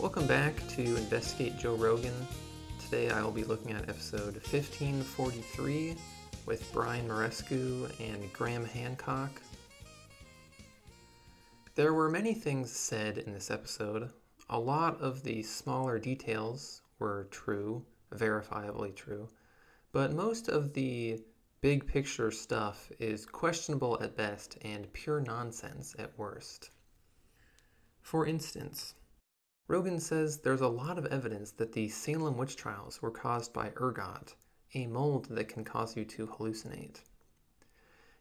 Welcome back to Investigate Joe Rogan. Today I will be looking at episode 1543 with Brian Muraresku and Graham Hancock. There were many things said in this episode. A lot of the smaller details were true, verifiably true, but most of the big picture stuff is questionable at best and pure nonsense at worst. For instance, Rogan says there's a lot of evidence that the Salem witch trials were caused by ergot, a mold that can cause you to hallucinate.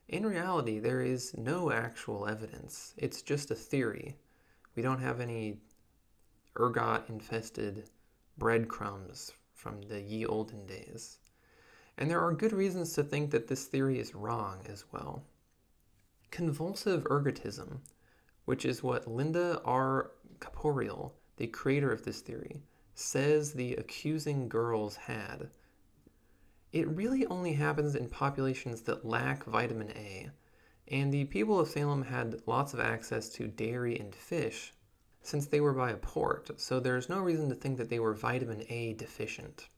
In reality, there is no actual evidence. It's just a theory. We don't have any ergot infested breadcrumbs from the ye olden days. And there are good reasons to think that this theory is wrong as well. Convulsive ergotism, which is what Linnda R. Caporael the creator of this theory, says the accusing girls had. It really only happens in populations that lack vitamin A, and the people of Salem had lots of access to dairy and fish since they were by a port, so there's no reason to think that they were vitamin A deficient.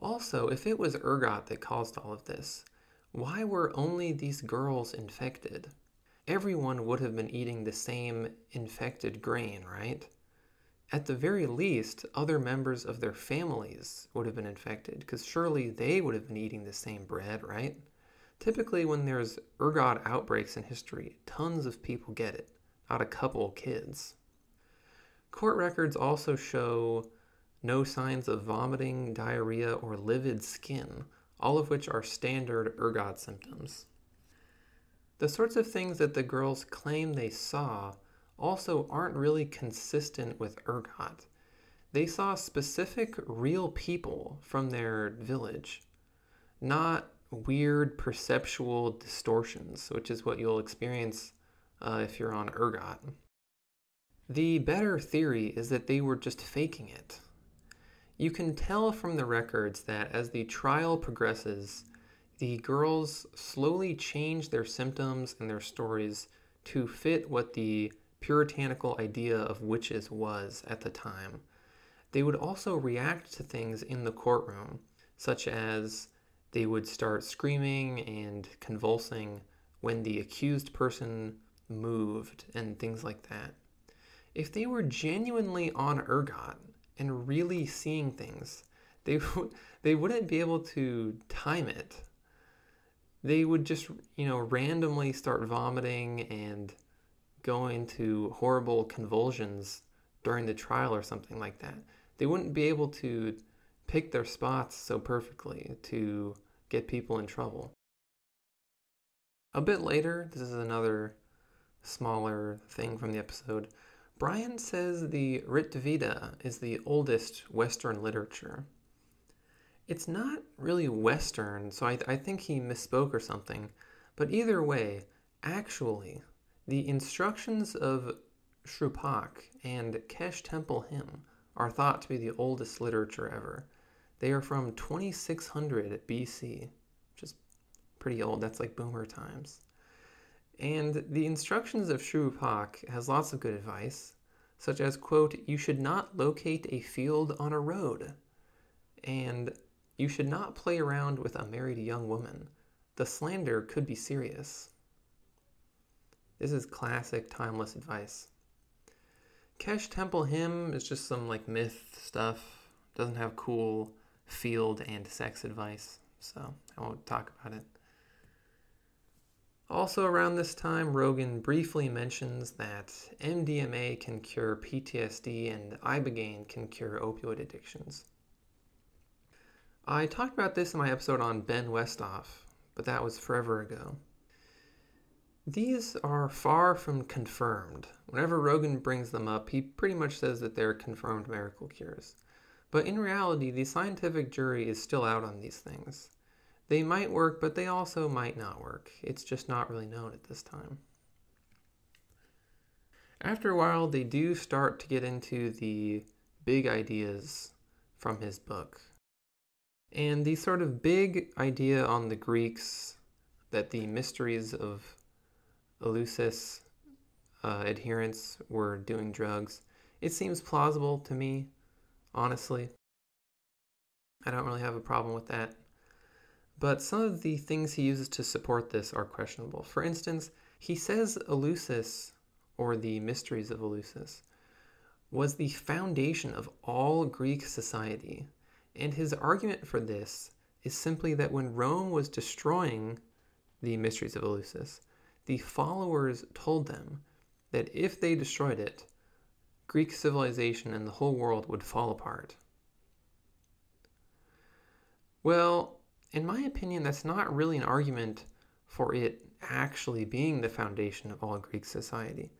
Also, if it was ergot that caused all of this, why were only these girls infected? Everyone would have been eating the same infected grain, right? At the very least, other members of their families would have been infected, because surely they would have been eating the same bread, right? Typically, when there's ergot outbreaks in history, tons of people get it, not a couple kids. Court records also show no signs of vomiting, diarrhea, or livid skin, all of which are standard ergot symptoms. The sorts of things that the girls claim they saw also aren't really consistent with ergot. They saw specific real people from their village, not weird perceptual distortions, which is what you'll experience uh, if you're on ergot. The better theory is that they were just faking it. You can tell from the records that as the trial progresses, the girls slowly change their symptoms and their stories to fit what the puritanical idea of witches was at the time. They would also react to things in the courtroom, such as they would start screaming and convulsing when the accused person moved and things like that. If they were genuinely on ergot and really seeing things, they they wouldn't be able to time it. They would just, you know, randomly start vomiting and go into horrible convulsions during the trial or something like that. They wouldn't be able to pick their spots so perfectly to get people in trouble. A bit later, this is another smaller thing from the episode. Brian says the Rig Veda is the oldest Western literature. It's not really Western, so I, I think he misspoke or something. But either way, actually, the instructions of Shuruppak and Kesh Temple Hymn are thought to be the oldest literature ever. They are from 2600 BC, which is pretty old. That's like boomer times. And the instructions of Shuruppak has lots of good advice, such as, quote, you should not locate a field on a road, and you should not play around with a married young woman. The slander could be serious. This is classic timeless advice. Kesh Temple Hymn is just some like myth stuff. Doesn't have cool field and sex advice, so I won't talk about it. Also, around this time, Rogan briefly mentions that MDMA can cure PTSD and Ibogaine can cure opioid addictions. I talked about this in my episode on Ben Westhoff, but that was forever ago. These are far from confirmed. Whenever Rogan brings them up, he pretty much says that they're confirmed miracle cures. But in reality, the scientific jury is still out on these things. They might work, but they also might not work. It's just not really known at this time. After a while, they do start to get into the big ideas from his book. And the sort of big idea on the Greeks that the mysteries of Eleusis uh, adherents were doing drugs It seems plausible to me, honestly. I don't really have a problem with that. But some of the things he uses to support this are questionable. For instance, he says Eleusis, or the Mysteries of Eleusis, was the foundation of all Greek society. And his argument for this is simply that when Rome was destroying the Mysteries of Eleusis, the followers told them that if they destroyed it, Greek civilization and the whole world would fall apart. Well, in my opinion, that's not really an argument for it actually being the foundation of all Greek society.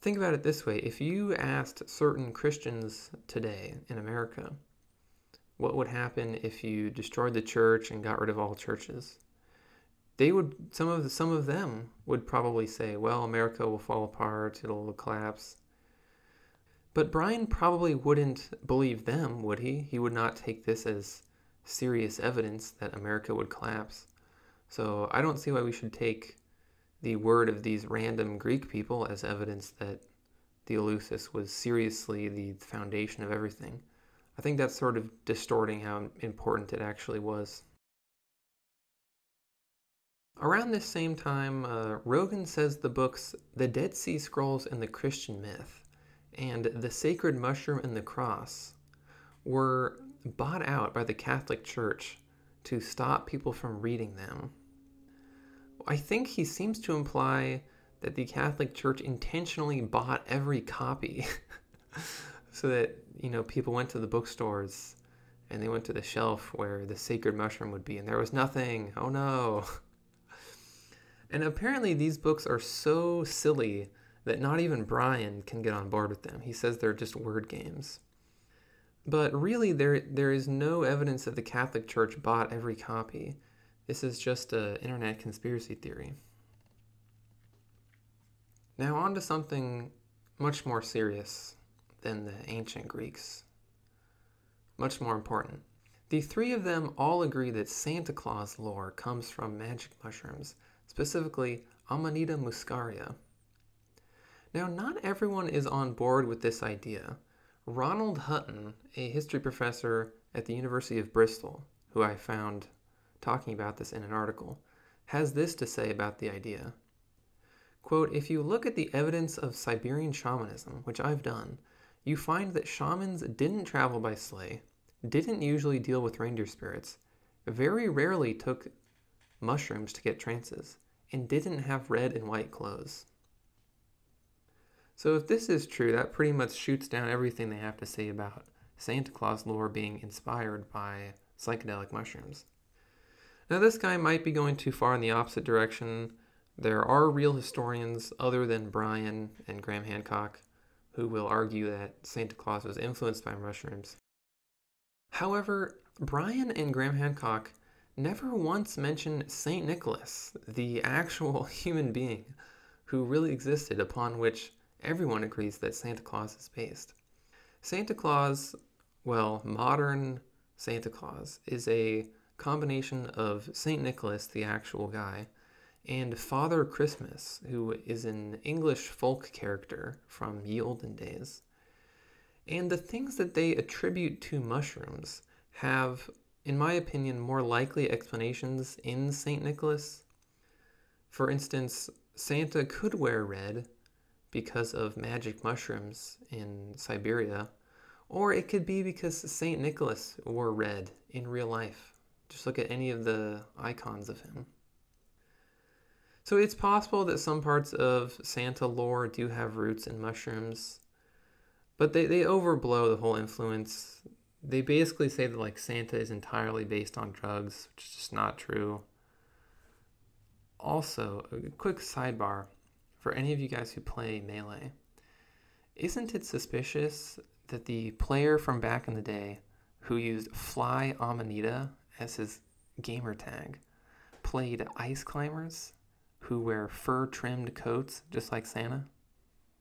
Think about it this way if you asked certain Christians today in America, what would happen if you destroyed the church and got rid of all churches? They would some of some of them would probably say, "Well, America will fall apart, it'll collapse." But Brian probably wouldn't believe them, would he? He would not take this as serious evidence that America would collapse. So I don't see why we should take the word of these random Greek people as evidence that the Eleusis was seriously the foundation of everything. I think that's sort of distorting how important it actually was. Around this same time, uh, Rogan says the books The Dead Sea Scrolls and the Christian Myth and The Sacred Mushroom and the Cross were bought out by the Catholic Church to stop people from reading them. I think he seems to imply that the Catholic Church intentionally bought every copy so that, you know, people went to the bookstores and they went to the shelf where the sacred mushroom would be and there was nothing. Oh no. And apparently these books are so silly that not even Brian can get on board with them. He says they're just word games. But really, there there is no evidence that the Catholic Church bought every copy. This is just an internet conspiracy theory. Now, on to something much more serious than the ancient Greeks. Much more important. The three of them all agree that Santa Claus lore comes from magic mushrooms, specifically Amanita muscaria. Now, not everyone is on board with this idea. Ronald Hutton, a history professor at the University of Bristol, who I found talking about this in an article, has this to say about the idea. Quote, if you look at the evidence of Siberian shamanism, which I've done, you find that shamans didn't travel by sleigh, didn't usually deal with reindeer spirits, very rarely took mushrooms to get trances, and didn't have red and white clothes. So if this is true, that pretty much shoots down everything they have to say about Santa Claus lore being inspired by psychedelic mushrooms. Now, this guy might be going too far in the opposite direction. There are real historians other than Brian and Graham Hancock who will argue that Santa Claus was influenced by mushrooms. However, Brian and Graham Hancock never once mention St. Nicholas, the actual human being who really existed upon which everyone agrees that Santa Claus is based. Santa Claus, well, modern Santa Claus, is a combination of St. Nicholas, the actual guy, and Father Christmas, who is an English folk character from ye olden days. And the things that they attribute to mushrooms have, in my opinion, more likely explanations in St. Nicholas. For instance, Santa could wear red because of magic mushrooms in Siberia, or it could be because St. Nicholas wore red in real life. Just look at any of the icons of him. So it's possible that some parts of Santa lore do have roots in mushrooms, but they, they overblow the whole influence. They basically say that like Santa is entirely based on drugs, which is just not true. Also, a quick sidebar for any of you guys who play Melee, isn't it suspicious that the player from back in the day who used Fly Amanita as his gamer tag played ice climbers who wear fur trimmed coats just like Santa?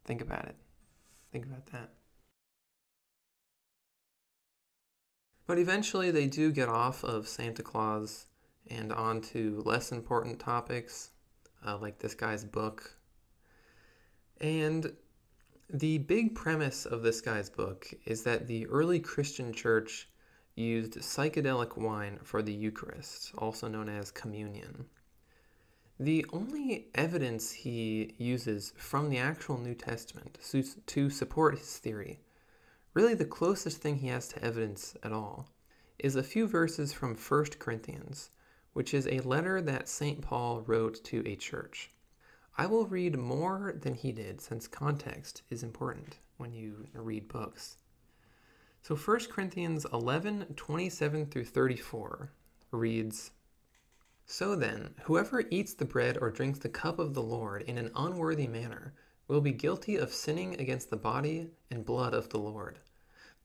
Think about it. Think about that. But eventually they do get off of Santa Claus and onto less important topics, uh, like this guy's book and The big premise of this guy's book is that the early Christian church used psychedelic wine for the Eucharist, also known as communion. The only evidence he uses from the actual New Testament to support his theory, really the closest thing he has to evidence at all, is a few verses from 1 Corinthians, which is a letter that St. Paul wrote to a church. I will read more than he did since context is important when you read books. So 1 Corinthians 11 27 through 34 reads So then, whoever eats the bread or drinks the cup of the Lord in an unworthy manner will be guilty of sinning against the body and blood of the Lord.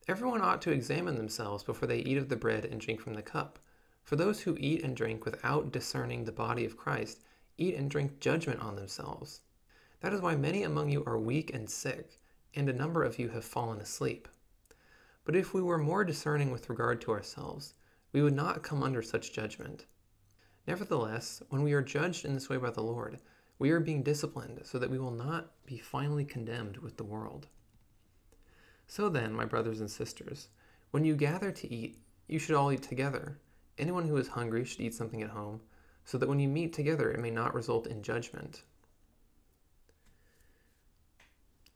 Everyone ought to examine themselves before they eat of the bread and drink from the cup. For those who eat and drink without discerning the body of Christ eat and drink judgment on themselves. That is why many among you are weak and sick, and a number of you have fallen asleep. But if we were more discerning with regard to ourselves, we would not come under such judgment. Nevertheless, when we are judged in this way by the Lord, we are being disciplined so that we will not be finally condemned with the world. So then, my brothers and sisters, when you gather to eat, you should all eat together. Anyone who is hungry should eat something at home, so that when you meet together, it may not result in judgment.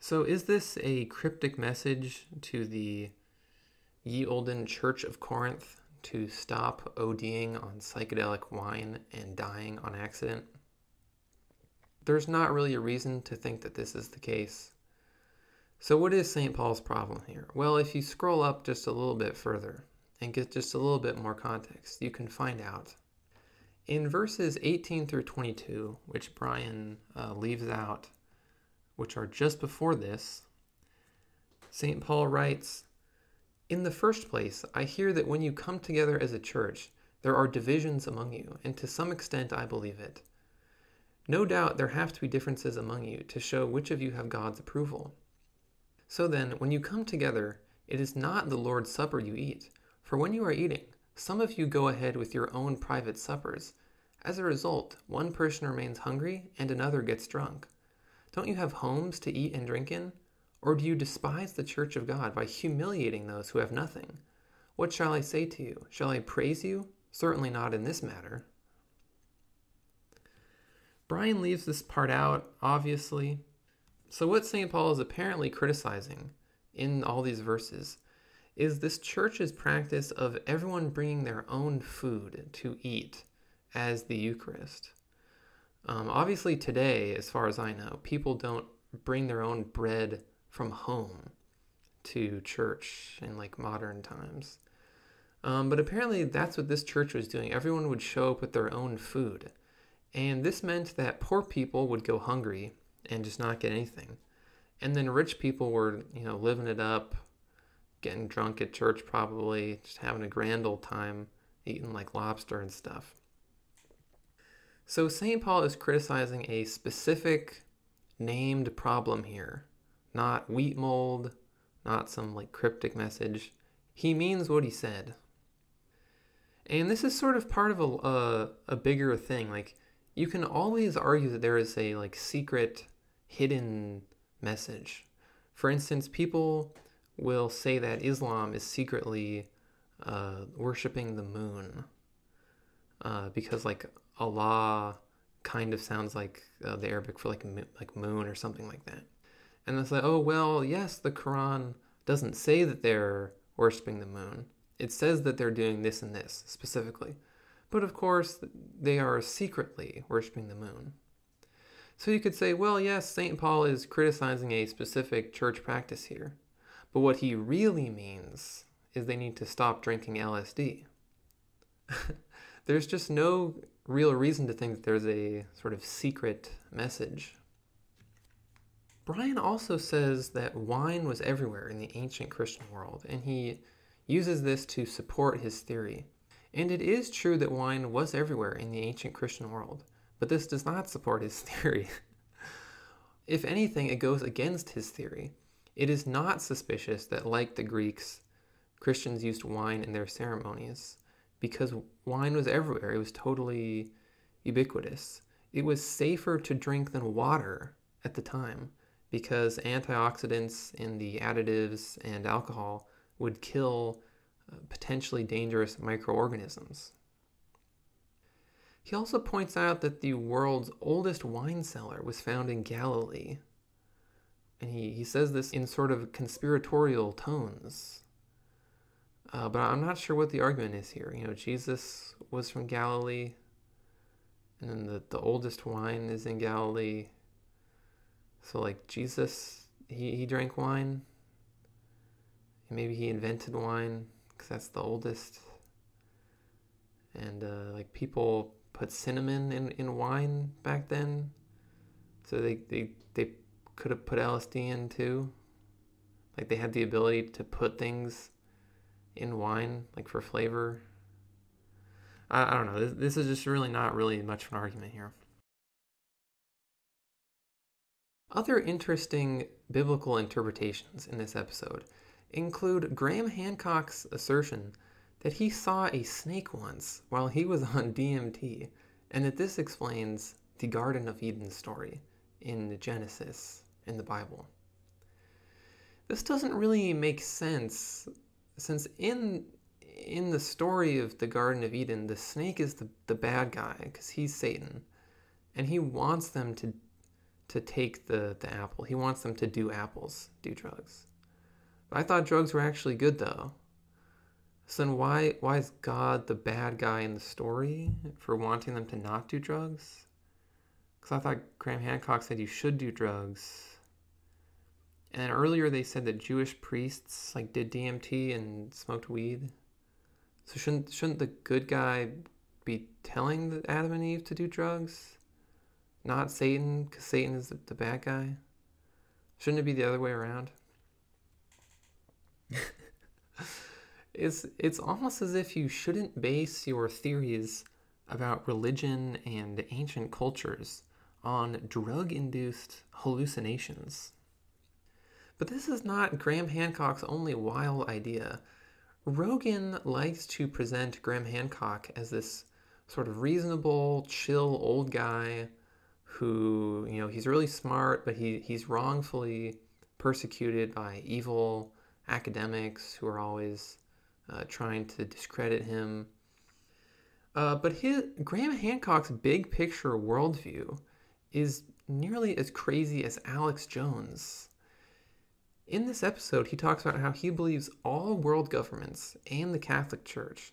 So, is this a cryptic message to the ye olden Church of Corinth to stop ODing on psychedelic wine and dying on accident? There's not really a reason to think that this is the case. So, what is St. Paul's problem here? Well, if you scroll up just a little bit further and get just a little bit more context, you can find out. In verses 18 through 22, which Brian uh, leaves out, which are just before this, St. Paul writes, in the first place, I hear that when you come together as a church, there are divisions among you, and to some extent I believe it. No doubt there have to be differences among you to show which of you have God's approval. So then, when you come together, it is not the Lord's Supper you eat, for when you are eating, some of you go ahead with your own private suppers. As a result, one person remains hungry and another gets drunk. Don't you have homes to eat and drink in? Or do you despise the church of God by humiliating those who have nothing? What shall I say to you? Shall I praise you? Certainly not in this matter. Brian leaves this part out, obviously. So, what St. Paul is apparently criticizing in all these verses is this church's practice of everyone bringing their own food to eat as the Eucharist. Um, obviously, today, as far as I know, people don't bring their own bread from home to church in like modern times. Um, but apparently, that's what this church was doing. Everyone would show up with their own food. And this meant that poor people would go hungry and just not get anything. And then rich people were, you know, living it up, getting drunk at church probably, just having a grand old time, eating like lobster and stuff. So St. Paul is criticizing a specific named problem here not wheat mold, not some like cryptic message. He means what he said. And this is sort of part of a, a, a bigger thing. Like, you can always argue that there is a like secret, hidden message. For instance, people will say that Islam is secretly uh, worshiping the moon uh, because like Allah kind of sounds like uh, the Arabic for like like moon or something like that. And it's like, oh, well, yes, the Quran doesn't say that they're worshiping the moon. It says that they're doing this and this specifically. But of course, they are secretly worshiping the moon. So you could say, well, yes, St. Paul is criticizing a specific church practice here. But what he really means is they need to stop drinking LSD. there's just no real reason to think that there's a sort of secret message Brian also says that wine was everywhere in the ancient Christian world, and he uses this to support his theory. And it is true that wine was everywhere in the ancient Christian world, but this does not support his theory. if anything, it goes against his theory. It is not suspicious that, like the Greeks, Christians used wine in their ceremonies because wine was everywhere. It was totally ubiquitous. It was safer to drink than water at the time because antioxidants in the additives and alcohol would kill potentially dangerous microorganisms. He also points out that the world's oldest wine cellar was found in Galilee. And he, he says this in sort of conspiratorial tones. Uh, but I'm not sure what the argument is here. You know, Jesus was from Galilee, and then the, the oldest wine is in Galilee. So, like, Jesus, he, he drank wine. Maybe he invented wine because that's the oldest. And, uh, like, people put cinnamon in, in wine back then. So they, they, they could have put LSD in too. Like, they had the ability to put things in wine, like for flavor. I, I don't know. This, this is just really not really much of an argument here. Other interesting biblical interpretations in this episode include Graham Hancock's assertion that he saw a snake once while he was on DMT, and that this explains the Garden of Eden story in Genesis in the Bible. This doesn't really make sense since in in the story of the Garden of Eden, the snake is the, the bad guy because he's Satan, and he wants them to to take the, the apple. He wants them to do apples, do drugs. I thought drugs were actually good though. So then why why is God the bad guy in the story for wanting them to not do drugs? Because I thought Graham Hancock said you should do drugs. And earlier they said that Jewish priests like did DMT and smoked weed. So shouldn't shouldn't the good guy be telling Adam and Eve to do drugs? not Satan, because Satan is the bad guy? Shouldn't it be the other way around? it's it's almost as if you shouldn't base your theories about religion and ancient cultures on drug-induced hallucinations. But this is not Graham Hancock's only wild idea. Rogan likes to present Graham Hancock as this sort of reasonable, chill old guy who, you know, he's really smart, but he, he's wrongfully persecuted by evil academics who are always uh, trying to discredit him. Uh, but his, Graham Hancock's big picture worldview is nearly as crazy as Alex Jones. In this episode, he talks about how he believes all world governments and the Catholic Church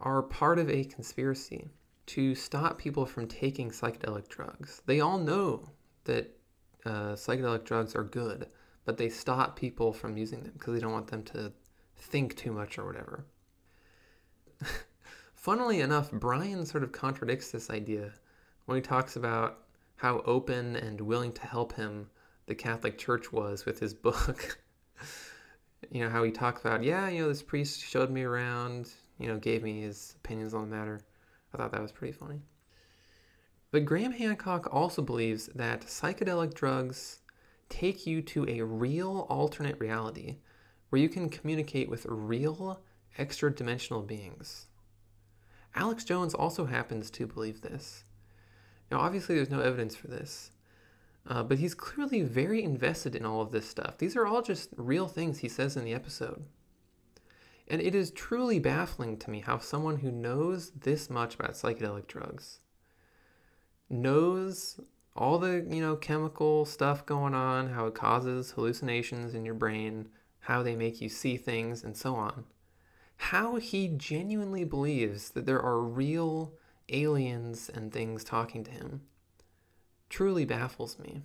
are part of a conspiracy to stop people from taking psychedelic drugs. They all know that uh, psychedelic drugs are good, but they stop people from using them because they don't want them to think too much or whatever. Funnily enough, Brian sort of contradicts this idea when he talks about how open and willing to help him the Catholic Church was with his book. you know, how he talks about, yeah, you know, this priest showed me around, you know, gave me his opinions on the matter. I thought that was pretty funny. But Graham Hancock also believes that psychedelic drugs take you to a real alternate reality where you can communicate with real extra dimensional beings. Alex Jones also happens to believe this. Now, obviously, there's no evidence for this, uh, but he's clearly very invested in all of this stuff. These are all just real things he says in the episode. And it is truly baffling to me how someone who knows this much about psychedelic drugs knows all the, you know, chemical stuff going on, how it causes hallucinations in your brain, how they make you see things and so on. How he genuinely believes that there are real aliens and things talking to him truly baffles me.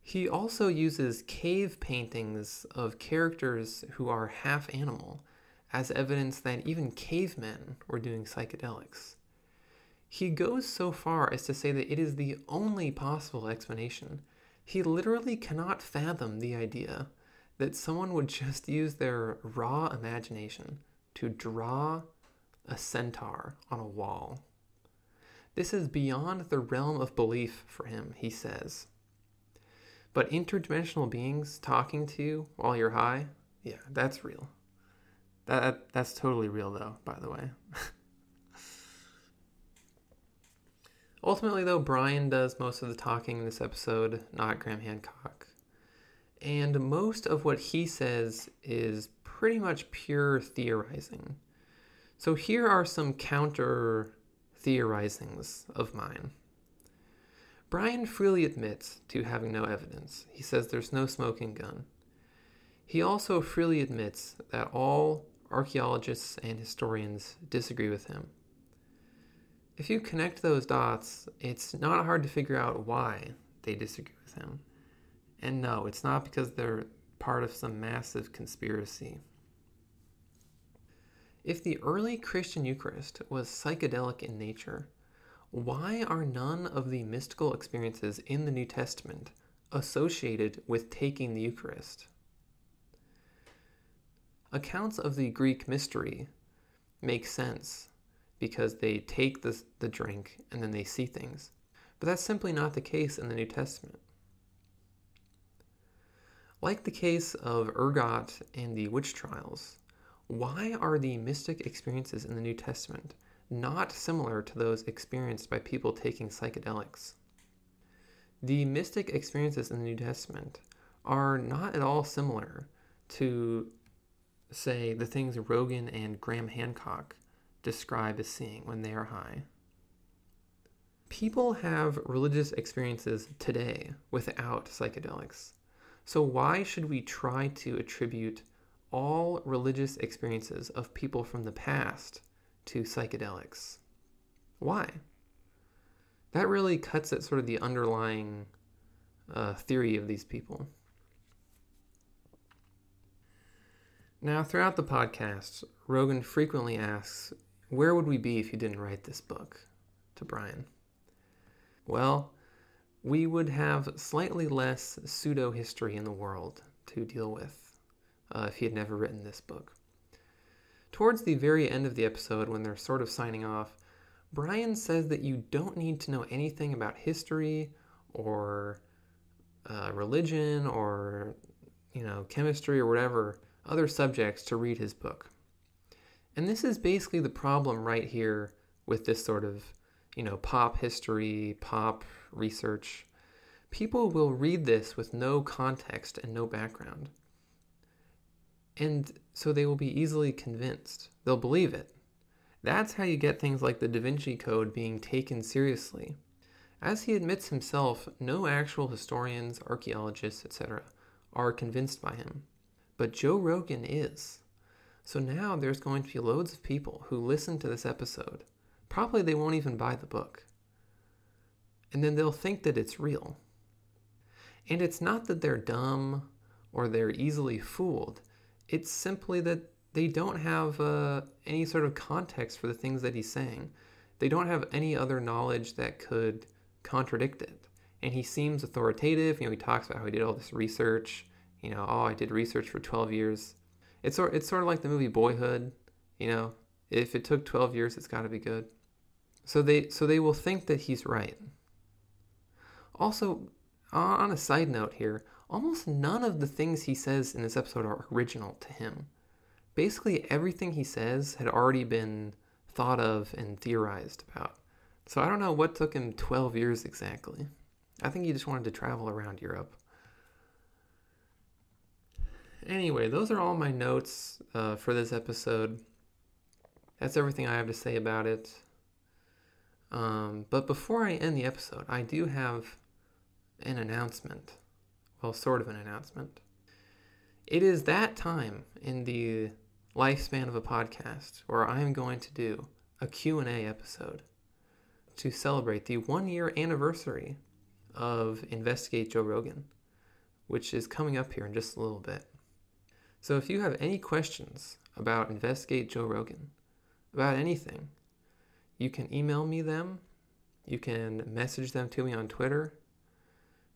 He also uses cave paintings of characters who are half animal as evidence that even cavemen were doing psychedelics. He goes so far as to say that it is the only possible explanation. He literally cannot fathom the idea that someone would just use their raw imagination to draw a centaur on a wall. This is beyond the realm of belief for him, he says. But interdimensional beings talking to you while you're high, yeah, that's real. That that's totally real though, by the way. Ultimately, though, Brian does most of the talking in this episode, not Graham Hancock. And most of what he says is pretty much pure theorizing. So here are some counter theorizings of mine. Brian freely admits to having no evidence. He says there's no smoking gun. He also freely admits that all archaeologists and historians disagree with him. If you connect those dots, it's not hard to figure out why they disagree with him. And no, it's not because they're part of some massive conspiracy. If the early Christian Eucharist was psychedelic in nature, why are none of the mystical experiences in the New Testament associated with taking the Eucharist? Accounts of the Greek mystery make sense because they take the, the drink and then they see things. But that's simply not the case in the New Testament. Like the case of Ergot and the witch trials, why are the mystic experiences in the New Testament not similar to those experienced by people taking psychedelics? The mystic experiences in the New Testament are not at all similar to, say, the things Rogan and Graham Hancock describe as seeing when they are high. People have religious experiences today without psychedelics. So, why should we try to attribute all religious experiences of people from the past to psychedelics? Why? That really cuts at sort of the underlying uh, theory of these people. Now, throughout the podcast, Rogan frequently asks, Where would we be if you didn't write this book? to Brian. Well, we would have slightly less pseudo history in the world to deal with uh, if he had never written this book. Towards the very end of the episode, when they're sort of signing off, Brian says that you don't need to know anything about history or uh, religion or you know chemistry or whatever other subjects to read his book. And this is basically the problem right here with this sort of you know pop history, pop research, people will read this with no context and no background. And so they will be easily convinced. They'll believe it. That's how you get things like the Da Vinci Code being taken seriously. As he admits himself, no actual historians, archaeologists, etc., are convinced by him. But Joe Rogan is. So now there's going to be loads of people who listen to this episode. Probably they won't even buy the book and then they'll think that it's real. And it's not that they're dumb or they're easily fooled, it's simply that they don't have uh, any sort of context for the things that he's saying. They don't have any other knowledge that could contradict it. And he seems authoritative. You know, he talks about how he did all this research. You know, oh, I did research for 12 years. It's sort, it's sort of like the movie Boyhood. You know, if it took 12 years, it's got to be good. So they, so they will think that he's right. Also, on a side note here, almost none of the things he says in this episode are original to him. Basically, everything he says had already been thought of and theorized about. So I don't know what took him 12 years exactly. I think he just wanted to travel around Europe. Anyway, those are all my notes uh, for this episode. That's everything I have to say about it. Um, but before I end the episode, I do have an announcement. Well, sort of an announcement. It is that time in the lifespan of a podcast where I am going to do a Q&A episode to celebrate the 1 year anniversary of Investigate Joe Rogan, which is coming up here in just a little bit. So if you have any questions about Investigate Joe Rogan, about anything, you can email me them, you can message them to me on Twitter,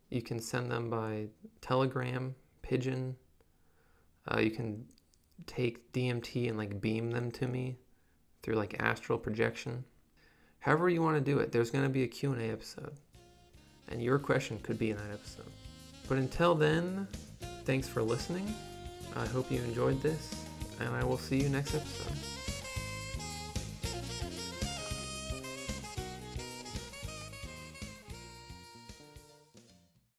you can send them by Telegram, Pigeon. Uh, you can take DMT and like beam them to me through like astral projection. However you want to do it, there's going to be a Q&A episode. And your question could be in that episode. But until then, thanks for listening. I hope you enjoyed this, and I will see you next episode.